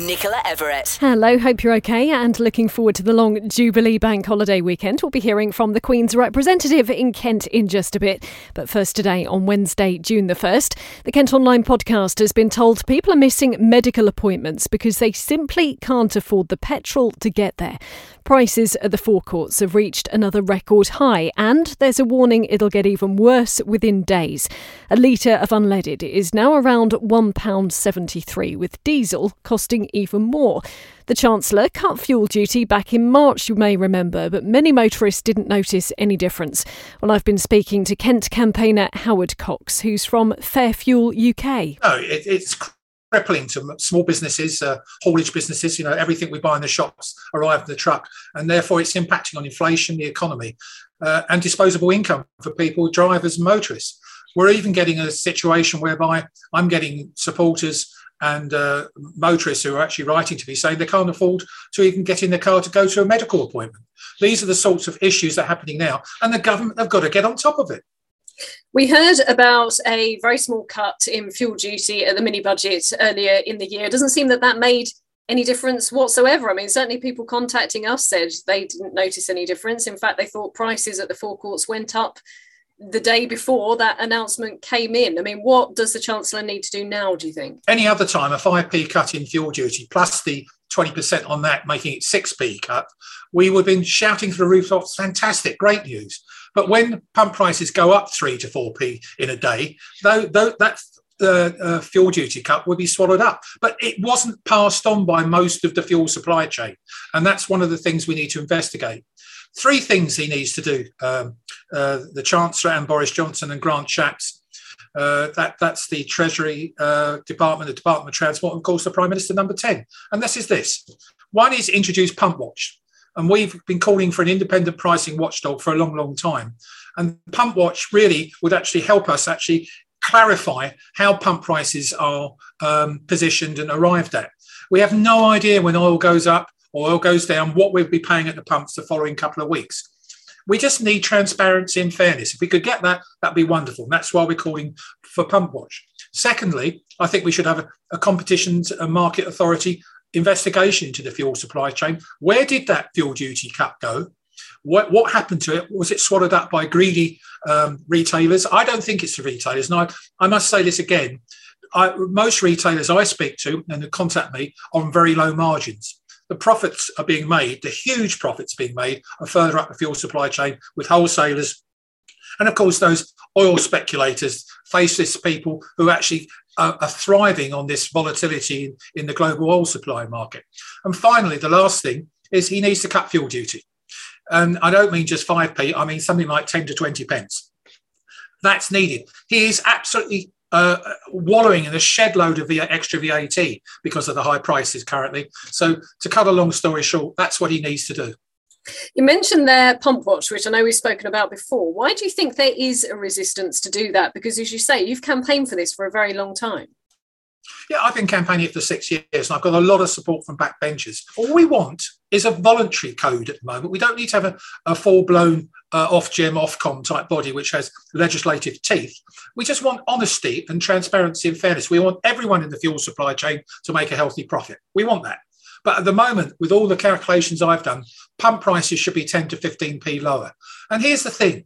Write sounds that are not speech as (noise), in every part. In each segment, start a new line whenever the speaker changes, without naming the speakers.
Nicola Everett.
Hello, hope you're okay and looking forward to the long Jubilee Bank holiday weekend. We'll be hearing from the Queen's representative in Kent in just a bit. But first, today, on Wednesday, June the 1st, the Kent Online podcast has been told people are missing medical appointments because they simply can't afford the petrol to get there. Prices at the forecourts have reached another record high, and there's a warning it'll get even worse within days. A litre of unleaded is now around £1.73, with diesel costing even more. The Chancellor cut fuel duty back in March, you may remember, but many motorists didn't notice any difference. Well, I've been speaking to Kent campaigner Howard Cox, who's from Fair Fuel UK.
No, it, it's crippling to small businesses, uh, haulage businesses. You know, everything we buy in the shops arrives in the truck, and therefore it's impacting on inflation, the economy, uh, and disposable income for people, drivers, motorists. We're even getting a situation whereby I'm getting supporters and uh, motorists who are actually writing to me saying they can't afford to even get in their car to go to a medical appointment. These are the sorts of issues that are happening now, and the government have got to get on top of it.
We heard about a very small cut in fuel duty at the mini budget earlier in the year. It doesn't seem that that made any difference whatsoever. I mean, certainly people contacting us said they didn't notice any difference. In fact, they thought prices at the forecourts went up the day before that announcement came in. I mean, what does the Chancellor need to do now, do you think?
Any other time, a 5p cut in fuel duty plus the 20% on that, making it 6p cut, we would have been shouting through the rooftops, fantastic, great news. But when pump prices go up 3 to 4p in a day, though, though that uh, uh, fuel duty cut would be swallowed up. But it wasn't passed on by most of the fuel supply chain. And that's one of the things we need to investigate. Three things he needs to do um, uh, the Chancellor and Boris Johnson and Grant Shapps. Uh, that that's the Treasury uh, Department, the Department of Transport, and of course the Prime Minister number ten. And this is this: one is introduce Pump Watch, and we've been calling for an independent pricing watchdog for a long, long time. And Pump Watch really would actually help us actually clarify how pump prices are um, positioned and arrived at. We have no idea when oil goes up or oil goes down what we'll be paying at the pumps the following couple of weeks. We just need transparency and fairness. If we could get that, that'd be wonderful. And that's why we're calling for Pump Watch. Secondly, I think we should have a, a competitions and market authority investigation into the fuel supply chain. Where did that fuel duty cap go? What, what happened to it? Was it swallowed up by greedy um, retailers? I don't think it's the retailers. And I, I must say this again. I, most retailers I speak to and contact me are on very low margins the profits are being made, the huge profits being made, are further up the fuel supply chain with wholesalers. And of course, those oil speculators, faceless people who actually are, are thriving on this volatility in, in the global oil supply market. And finally, the last thing is he needs to cut fuel duty. And I don't mean just 5p, I mean something like 10 to 20 pence. That's needed. He is absolutely uh, wallowing in a shed load of extra VAT because of the high prices currently. So, to cut a long story short, that's what he needs to do.
You mentioned their pump watch, which I know we've spoken about before. Why do you think there is a resistance to do that? Because, as you say, you've campaigned for this for a very long time.
Yeah, I've been campaigning for six years and I've got a lot of support from backbenchers. All we want is a voluntary code at the moment. We don't need to have a, a full blown uh, Ofcom type body which has legislative teeth. We just want honesty and transparency and fairness. We want everyone in the fuel supply chain to make a healthy profit. We want that. But at the moment, with all the calculations I've done, pump prices should be 10 to 15p lower. And here's the thing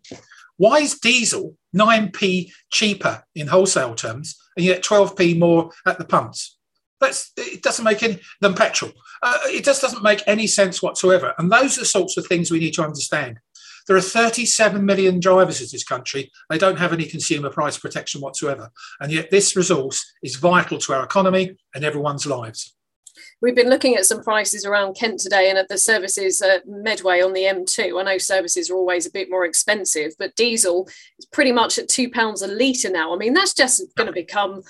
why is diesel 9p cheaper in wholesale terms and yet 12p more at the pumps? That's, it doesn't make any than petrol. Uh, it just doesn't make any sense whatsoever. And those are the sorts of things we need to understand. There are 37 million drivers in this country. They don't have any consumer price protection whatsoever. And yet, this resource is vital to our economy and everyone's lives.
We've been looking at some prices around Kent today and at the services at Medway on the M2. I know services are always a bit more expensive, but diesel is pretty much at £2 a litre now. I mean, that's just going to become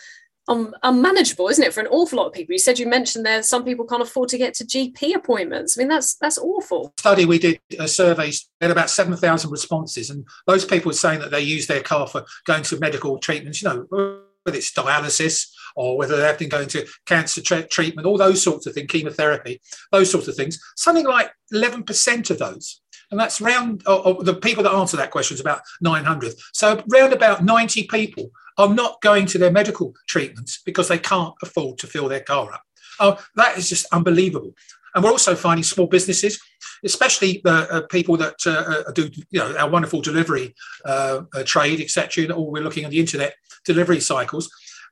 um, unmanageable, isn't it, for an awful lot of people? You said you mentioned there some people can't afford to get to GP appointments. I mean, that's that's awful.
Study we did a survey had about seven thousand responses, and those people were saying that they use their car for going to medical treatments. You know, whether it's dialysis or whether they've been going to cancer tra- treatment, all those sorts of things, chemotherapy, those sorts of things. Something like 11% of those. And that's round or, or the people that answer that question is about 900. So round about 90 people are not going to their medical treatments because they can't afford to fill their car up. Oh, that is just unbelievable. And we're also finding small businesses, especially uh, uh, people that uh, uh do, you know, our wonderful delivery uh, trade, etc. Or we're looking at the internet delivery cycles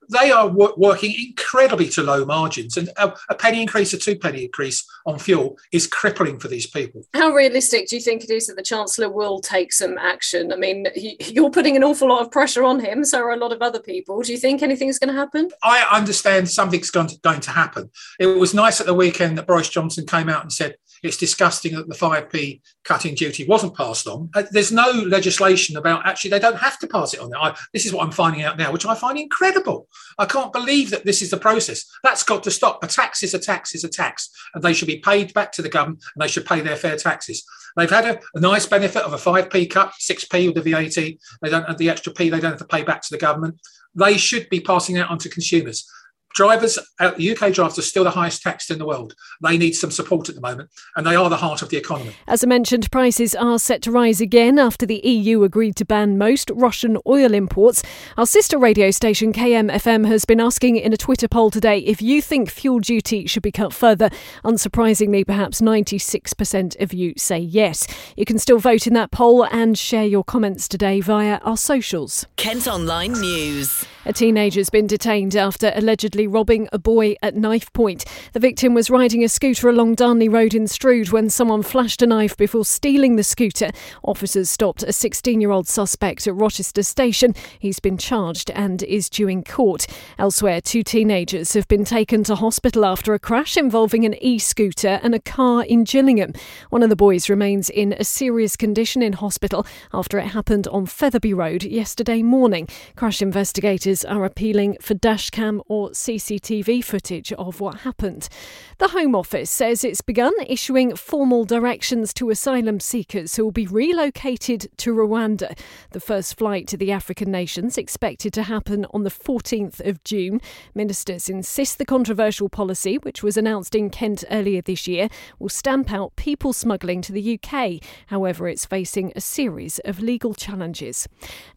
they are w- working incredibly to low margins, and a, a, penny increase, a two penny increase on fuel is crippling for these people.
How realistic do you think it is that the Chancellor will take some action? I mean, he, you're putting an awful lot of pressure on him, so are a lot of other people. Do you think anything's going to happen?
I understand something's going to, going to happen. It was nice at the weekend that Boris Johnson came out and said it's disgusting that the 5p cutting duty wasn't passed on. Uh, there's no legislation about actually they don't have to pass it on. I, this is what I'm finding out now, which I find incredible. I can't believe that this is the process. That's got to stop. A tax is a tax is a tax, and they should be paid back to the government and they should pay their fair taxes. They've had a, a nice benefit of a 5p cut, 6p with the VAT. They don't have the extra p they don't have to pay back to the government. They should be passing that on to consumers drivers, uh, UK drivers are still the highest taxed in the world. They need some support at the moment, and they are the heart of the economy.
As I mentioned, prices are set to rise again after the EU agreed to ban most Russian oil imports. Our sister radio station KMFM has been asking in a Twitter poll today if you think fuel duty should be cut further. Unsurprisingly, perhaps 96% of you say yes. You can still vote in that poll and share your comments today via our socials.
Kent Online News.
A teenager's been detained after allegedly robbing a boy at knife point. The victim was riding a scooter along Darnley Road in Strood when someone flashed a knife before stealing the scooter. Officers stopped a 16 year old suspect at Rochester Station. He's been charged and is due in court. Elsewhere, two teenagers have been taken to hospital after a crash involving an e scooter and a car in Gillingham. One of the boys remains in a serious condition in hospital after it happened on Featherby Road yesterday morning. Crash investigators are appealing for dashcam or CCTV footage of what happened. The Home Office says it's begun issuing formal directions to asylum seekers who will be relocated to Rwanda. The first flight to the African nations expected to happen on the 14th of June. Ministers insist the controversial policy, which was announced in Kent earlier this year, will stamp out people smuggling to the UK. However, it's facing a series of legal challenges.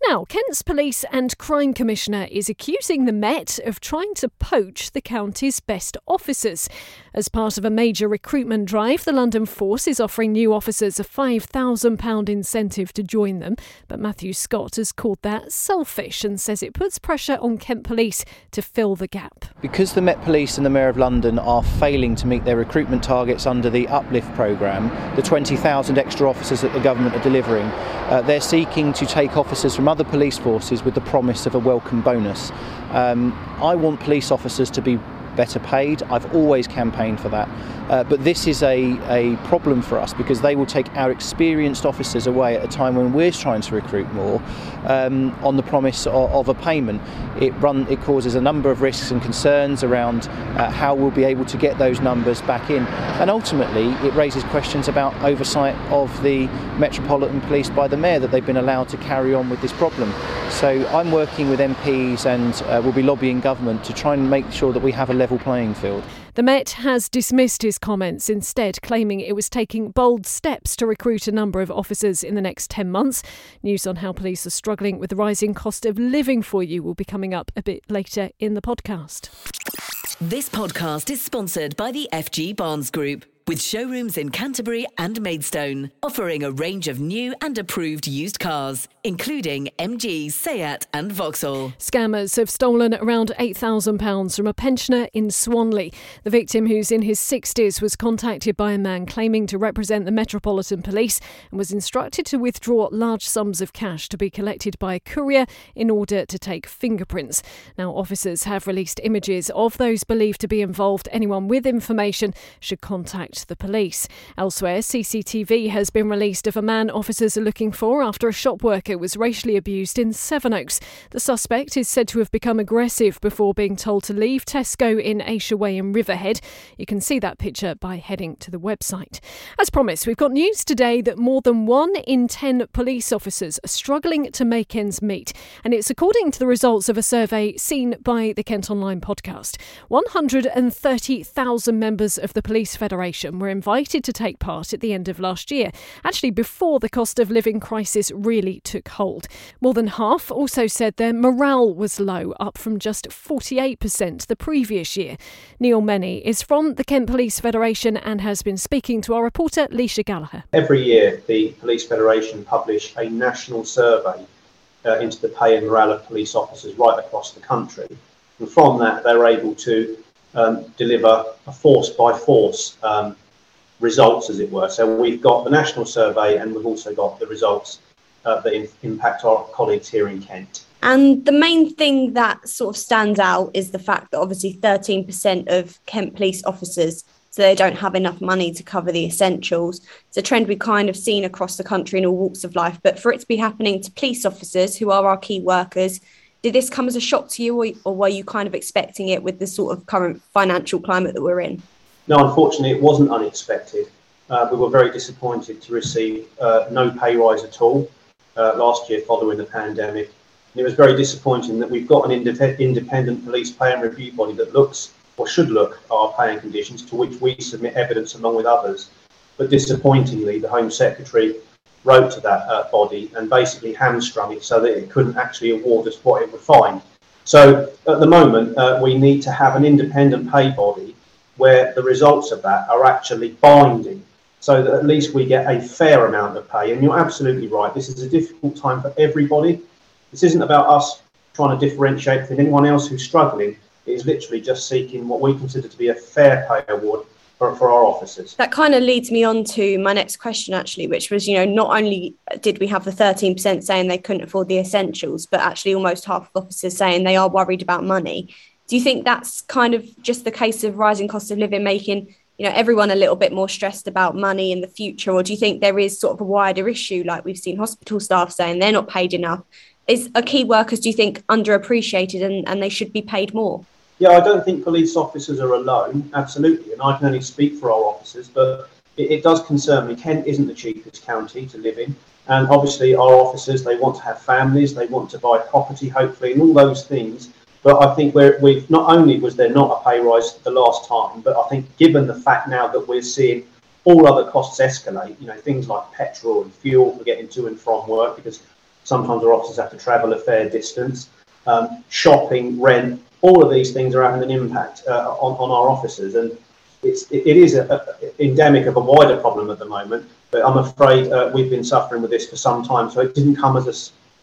Now, Kent's Police and Crime Commissioner is accusing the Met of trying to poach the county's best officers. As part of a major recruitment drive, the London Force is offering new officers a £5,000 incentive to join them. But Matthew Scott has called that selfish and says it puts pressure on Kent Police to fill the gap.
Because the Met Police and the Mayor of London are failing to meet their recruitment targets under the Uplift programme, the 20,000 extra officers that the government are delivering, uh, they're seeking to take officers from other police forces with the promise of a welcome bonus. Um, I want police officers to be better paid. I've always campaigned for that. Uh, but this is a, a problem for us because they will take our experienced officers away at a time when we're trying to recruit more um, on the promise of, of, a payment. It, run, it causes a number of risks and concerns around uh, how we'll be able to get those numbers back in. And ultimately, it raises questions about oversight of the Metropolitan Police by the Mayor that they've been allowed to carry on with this problem. So I'm working with MPs and uh, will be lobbying government to try and make sure that we have a level playing field.
The Met has dismissed his comments, instead, claiming it was taking bold steps to recruit a number of officers in the next 10 months. News on how police are struggling with the rising cost of living for you will be coming up a bit later in the podcast.
This podcast is sponsored by the FG Barnes Group with showrooms in Canterbury and Maidstone, offering a range of new and approved used cars, including MG, Seat, and Vauxhall.
Scammers have stolen around £8,000 from a pensioner in Swanley. The victim, who's in his 60s, was contacted by a man claiming to represent the Metropolitan Police and was instructed to withdraw large sums of cash to be collected by a courier in order to take fingerprints. Now, officers have released images of those believed to be involved. Anyone with information should contact the police. Elsewhere, CCTV has been released of a man officers are looking for after a shop worker was racially abused in Sevenoaks. The suspect is said to have become aggressive before being told to leave Tesco in Asia Way in Riverhead. You can see that picture by heading to the website. As promised, we've got news today that more than one in ten police officers are struggling to make ends meet, and it's according to the results of a survey seen by the Kent Online podcast. 130,000 members of the Police Federation were invited to take part at the end of last year, actually before the cost of living crisis really took hold. More than half also said their morale was low, up from just 48% the previous year. Neil Menny is from the Kent Police Federation and has been speaking to our reporter Laoise Gallagher.
Every year, the Police Federation publish a national survey uh, into the pay and morale of police officers right across the country. And from that, they're able to um, deliver a force by force um, results, as it were. So we've got the national survey and we've also got the results uh, that in, impact our colleagues here in Kent.
And the main thing that sort of stands out is the fact that obviously 13% of Kent police officers so they don't have enough money to cover the essentials. It's a trend we've kind of seen across the country in all walks of life. But for it to be happening to police officers who are our key workers, did this come as a shock to you, or, or were you kind of expecting it with the sort of current financial climate that we're in?
No, unfortunately, it wasn't unexpected. Uh, we were very disappointed to receive uh, no pay rise at all uh, last year following the pandemic. And it was very disappointing that we've got an ind- independent police pay and review body that looks or should look at our pay and conditions to which we submit evidence along with others. But disappointingly, the Home Secretary wrote to that uh, body and basically hamstrung it so that it couldn't actually award us what it would find. So at the moment, uh, we need to have an independent pay body where the results of that are actually binding so that at least we get a fair amount of pay. And you're absolutely right, this is a difficult time for everybody. This isn't about us trying to differentiate from anyone else who's struggling. It is literally just seeking what we consider to be a fair pay award for, for our officers.
That kind of leads me on to my next question, actually, which was, you know, not only did we have the 13% saying they couldn't afford the essentials, but actually almost half of officers saying they are worried about money. Do you think that's kind of just the case of rising cost of living making you know everyone a little bit more stressed about money in the future or do you think there is sort of a wider issue like we've seen hospital staff saying they're not paid enough is are key workers do you think underappreciated and, and they should be paid more
yeah, I don't think police officers are alone, absolutely, and I can only speak for our officers, but it, it, does concern me. Kent isn't the cheapest county to live in, and obviously our officers they want to have families, they want to buy property, hopefully, and all those things. But I think we've not only was there not a pay rise the last time, but I think given the fact now that we're seeing all other costs escalate, you know, things like petrol and fuel for getting to and from work, because sometimes our officers have to travel a fair distance, um, shopping, rent, all of these things are having an impact uh, on, on our officers. And it's, it, it is a, a, endemic of a wider problem at the moment. But I'm afraid uh, we've been suffering with this for some time. So it didn't come as a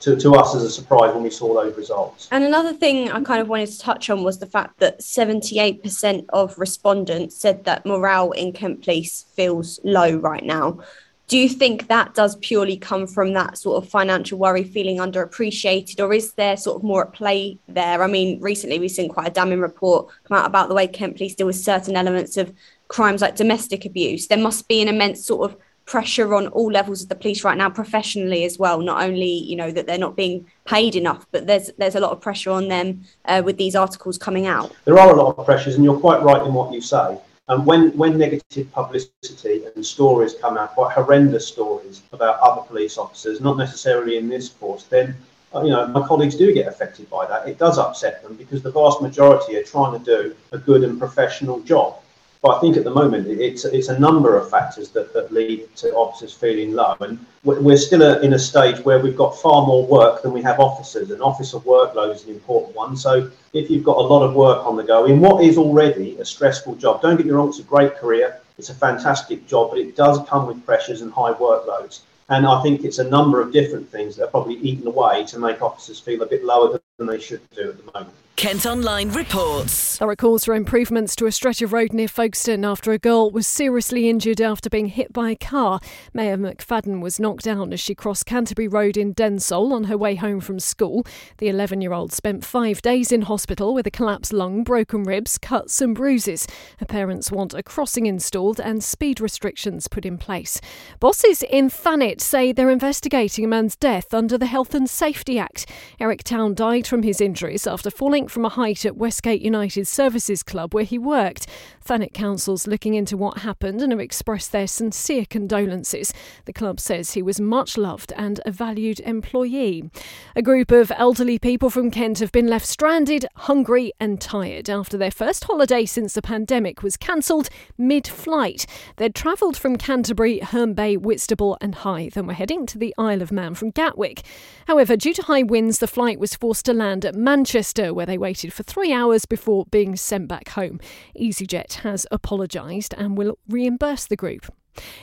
to, to us as a surprise when we saw those results.
And another thing I kind of wanted to touch on was the fact that 78% of respondents said that morale in Kent Police feels low right now do you think that does purely come from that sort of financial worry feeling underappreciated or is there sort of more at play there? I mean recently we've seen quite a damning report come out about the way kent police deal with certain elements of crimes like domestic abuse. There must be an immense sort of pressure on all levels of the police right now professionally as well not only you know that they're not being paid enough but there's there's a lot of pressure on them uh, with these articles coming out.
There are a lot of pressures and you're quite right in what you say and when, when negative publicity and stories come out, quite horrendous stories about other police officers, not necessarily in this force, then uh, you know my colleagues do get affected by that. It does upset them because the vast majority are trying to do a good and professional job. But I think at the moment it's it's a number of factors that, that lead to officers feeling low, and we're still in a stage where we've got far more work than we have officers, and officer workload is an important one. So if you've got a lot of work on the go in what is already a stressful job, don't get me wrong, it's a great career, it's a fantastic job, but it does come with pressures and high workloads. And I think it's a number of different things that are probably eaten away to make officers feel a bit lower than they should do at the moment.
Kent Online reports.
There are calls for improvements to a stretch of road near Folkestone after a girl was seriously injured after being hit by a car. Maya McFadden was knocked out as she crossed Canterbury Road in Densole on her way home from school. The 11 year old spent five days in hospital with a collapsed lung, broken ribs, cuts, and bruises. Her parents want a crossing installed and speed restrictions put in place. Bosses in Thanet say they're investigating a man's death under the Health and Safety Act. Eric Town died from his injuries after falling from a height at Westgate United Services Club where he worked. Thanet Council's looking into what happened and have expressed their sincere condolences. The club says he was much loved and a valued employee. A group of elderly people from Kent have been left stranded, hungry, and tired after their first holiday since the pandemic was cancelled mid flight. They'd travelled from Canterbury, Herne Bay, Whitstable, and Hythe and were heading to the Isle of Man from Gatwick. However, due to high winds, the flight was forced to land at Manchester, where they waited for three hours before being sent back home. EasyJet has apologised and will reimburse the group.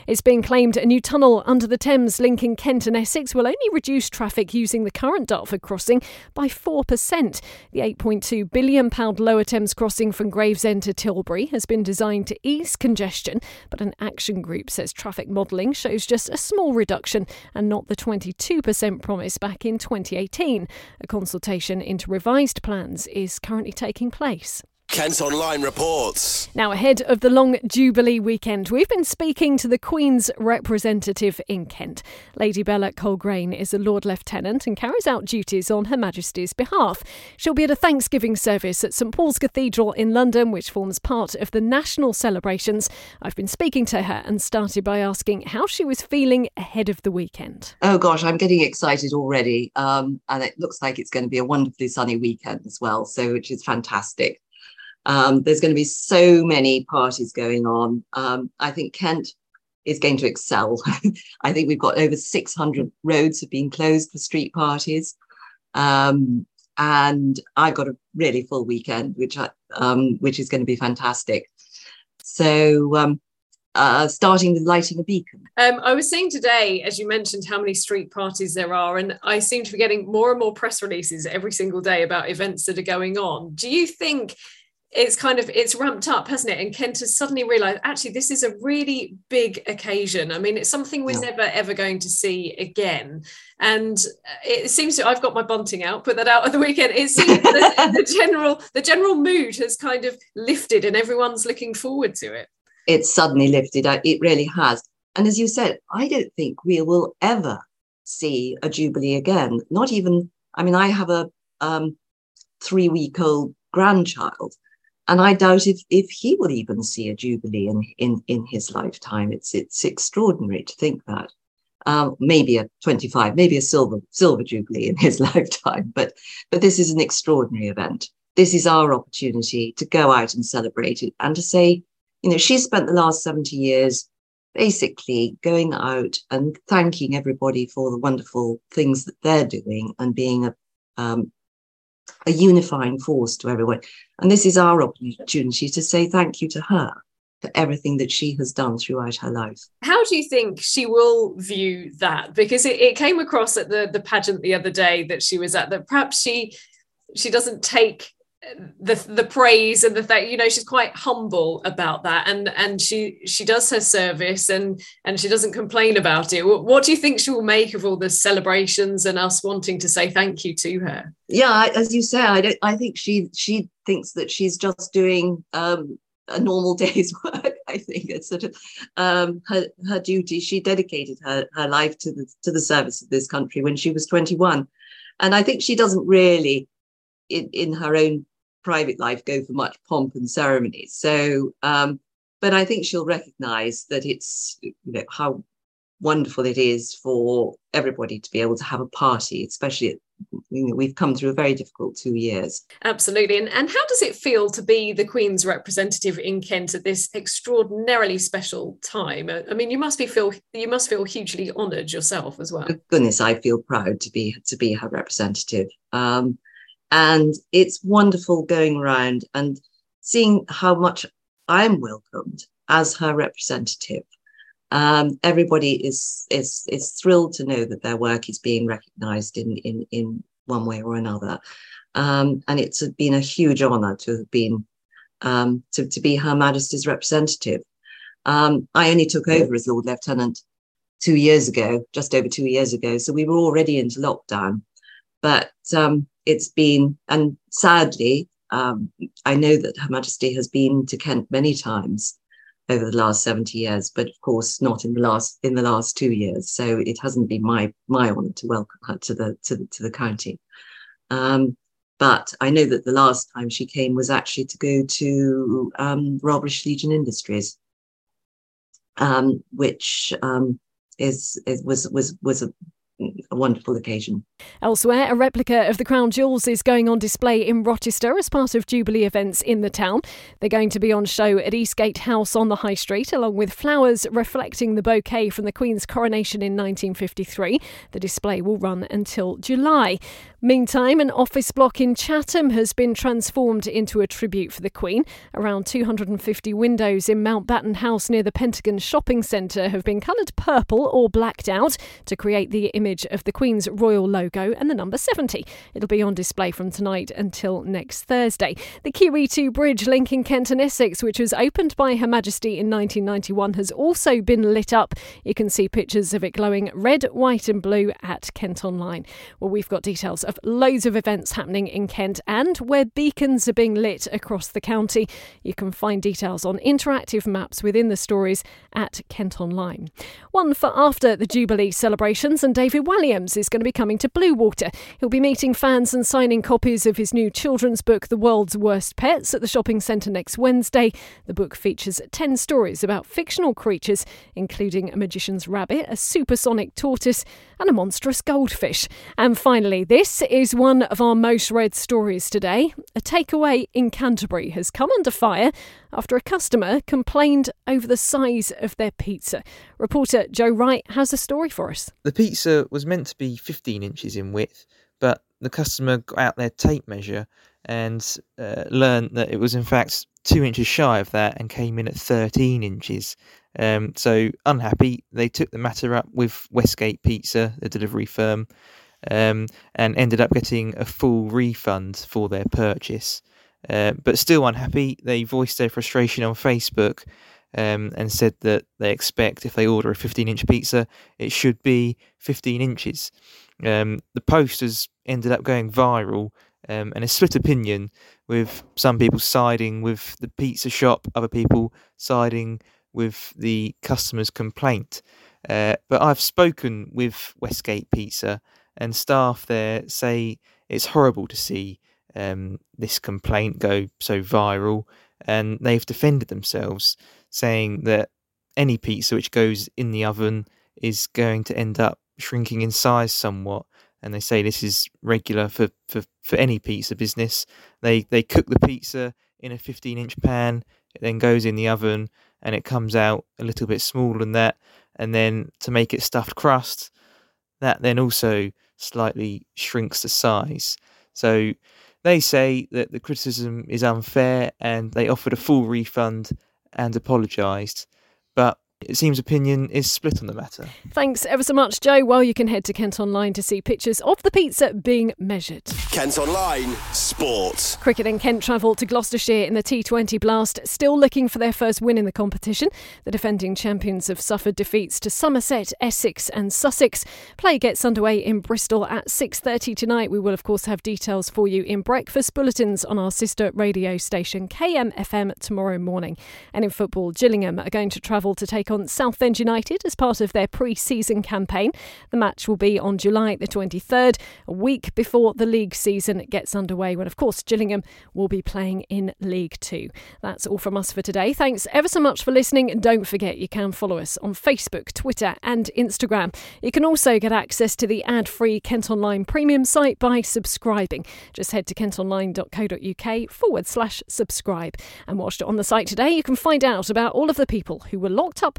It's being claimed a new tunnel under the Thames linking Kent and Essex will only reduce traffic using the current Dartford crossing by 4%. The £8.2 billion Lower Thames crossing from Gravesend to Tilbury has been designed to ease congestion, but an action group says traffic modelling shows just a small reduction and not the 22% promised back in 2018. A consultation into revised plans is currently taking place.
Kent Online reports.
Now, ahead of the long Jubilee weekend, we've been speaking to the Queen's representative in Kent. Lady Bella Colgrain is a Lord Lieutenant and carries out duties on Her Majesty's behalf. She'll be at a Thanksgiving service at St Paul's Cathedral in London, which forms part of the national celebrations. I've been speaking to her and started by asking how she was feeling ahead of the weekend.
Oh gosh, I'm getting excited already. Um, and it looks like it's going to be a wonderfully sunny weekend as well, so which is fantastic. Um, there's going to be so many parties going on. Um, I think Kent is going to excel. (laughs) I think we've got over 600 roads have been closed for street parties. Um, and I've got a really full weekend, which I, um, which is going to be fantastic. So, um, uh, starting with lighting a beacon.
Um, I was saying today, as you mentioned, how many street parties there are, and I seem to be getting more and more press releases every single day about events that are going on. Do you think it's kind of it's ramped up hasn't it? And kent has suddenly realized actually this is a really big occasion. I mean it's something we're yeah. never ever going to see again. And it seems to i've got my bunting out put that out at the weekend. It seems the, (laughs) the general the general mood has kind of lifted and everyone's looking forward to it.
It's suddenly lifted. It really has. And as you said i don't think we will ever see a jubilee again. Not even i mean i have a um, three week old grandchild and I doubt if, if he will even see a jubilee in, in, in his lifetime. It's it's extraordinary to think that. Um, maybe a 25, maybe a silver silver jubilee in his (laughs) lifetime, but but this is an extraordinary event. This is our opportunity to go out and celebrate it and to say, you know, she spent the last 70 years basically going out and thanking everybody for the wonderful things that they're doing and being a um, a unifying force to everyone. And this is our opportunity to say thank you to her for everything that she has done throughout her life.
How do you think she will view that? Because it, it came across at the, the pageant the other day that she was at that perhaps she she doesn't take the the praise and the thing you know she's quite humble about that. And and she she does her service and and she doesn't complain about it. What do you think she will make of all the celebrations and us wanting to say thank you to her?
Yeah as you say i don't i think she she thinks that she's just doing um a normal (laughs) day's work i think. It's sort of um her her duty. She dedicated her her life to the to the service of this country when she was 21 and i think she doesn't really in, in her own private life go for much pomp and ceremony. So, um, but I think she'll recognise that it's you know how wonderful it is for everybody to be able to have a party, especially you know, we've come through a very difficult two years.
Absolutely. And, and how does it feel to be the Queen's representative in Kent at this extraordinarily special time? I mean, you must be feel you must feel hugely honoured yourself as well.
Goodness, I feel proud to be to be her representative. Um, and it's wonderful going around and seeing how much I'm welcomed as her representative. Um, everybody is, is, is thrilled to know that their work is being recognised in, in, in one way or another. Um, and it's been a huge honour to have been um, to, to be Her Majesty's representative. Um, I only took over as Lord Lieutenant two years ago, just over two years ago, so we were already into lockdown. But um, it's been, and sadly, um, I know that Her Majesty has been to Kent many times over the last 70 years, but of course not in the last in the last two years. So it hasn't been my my honour to welcome her to the to the, to the county. Um, but I know that the last time she came was actually to go to um, Royal British Legion Industries, um, which um, is, is was was was a a wonderful occasion.
Elsewhere, a replica of the Crown Jewels is going on display in Rochester as part of Jubilee events in the town. They're going to be on show at Eastgate House on the High Street, along with flowers reflecting the bouquet from the Queen's coronation in 1953. The display will run until July. Meantime, an office block in Chatham has been transformed into a tribute for the Queen. Around 250 windows in Mountbatten House near the Pentagon Shopping Centre have been coloured purple or blacked out to create the image of the Queen's royal logo and the number 70. It'll be on display from tonight until next Thursday. The QE2 bridge linking Kent and Essex, which was opened by Her Majesty in 1991, has also been lit up. You can see pictures of it glowing red, white, and blue at Kent Online. Well, we've got details of loads of events happening in Kent and where beacons are being lit across the county. You can find details on interactive maps within the stories at Kent Online. One for after the Jubilee celebrations, and David Walliams is going to be coming to Bluewater. He'll be meeting fans and signing copies of his new children's book, The World's Worst Pets, at the shopping centre next Wednesday. The book features 10 stories about fictional creatures, including a magician's rabbit, a supersonic tortoise, and a monstrous goldfish. And finally, this is one of our most read stories today. A takeaway in Canterbury has come under fire after a customer complained over the size of their pizza. Reporter Joe Wright has a story for us.
The pizza was meant to be 15 inches in width, but the customer got out their tape measure and uh, learned that it was in fact two inches shy of that and came in at 13 inches. Um, so unhappy, they took the matter up with Westgate Pizza, the delivery firm, um, and ended up getting a full refund for their purchase. Uh, but still unhappy, they voiced their frustration on Facebook um, and said that they expect if they order a 15 inch pizza, it should be 15 inches. Um, the post has ended up going viral um, and a split opinion with some people siding with the pizza shop, other people siding with the customer's complaint. Uh, but I've spoken with Westgate Pizza and staff there say it's horrible to see um, this complaint go so viral, and they've defended themselves, saying that any pizza which goes in the oven is going to end up shrinking in size somewhat. And they say this is regular for, for, for any pizza business. They they cook the pizza in a 15 inch pan, it then goes in the oven, and it comes out a little bit smaller than that. And then to make it stuffed crust, that then also slightly shrinks the size. So they say that the criticism is unfair and they offered a full refund and apologised. But it seems opinion is split on the matter.
Thanks ever so much, Joe. Well, you can head to Kent Online to see pictures of the pizza being measured.
Kent Online Sports.
Cricket and Kent travel to Gloucestershire in the T20 Blast, still looking for their first win in the competition. The defending champions have suffered defeats to Somerset, Essex, and Sussex. Play gets underway in Bristol at 6:30 tonight. We will, of course, have details for you in breakfast bulletins on our sister radio station KMFM tomorrow morning. And in football, Gillingham are going to travel to take on Southend United as part of their pre season campaign. The match will be on July the 23rd, a week before the league season gets underway, when, of course, Gillingham will be playing in League Two. That's all from us for today. Thanks ever so much for listening. And don't forget, you can follow us on Facebook, Twitter, and Instagram. You can also get access to the ad free Kent Online premium site by subscribing. Just head to kentonline.co.uk forward slash subscribe. And watched it on the site today, you can find out about all of the people who were locked up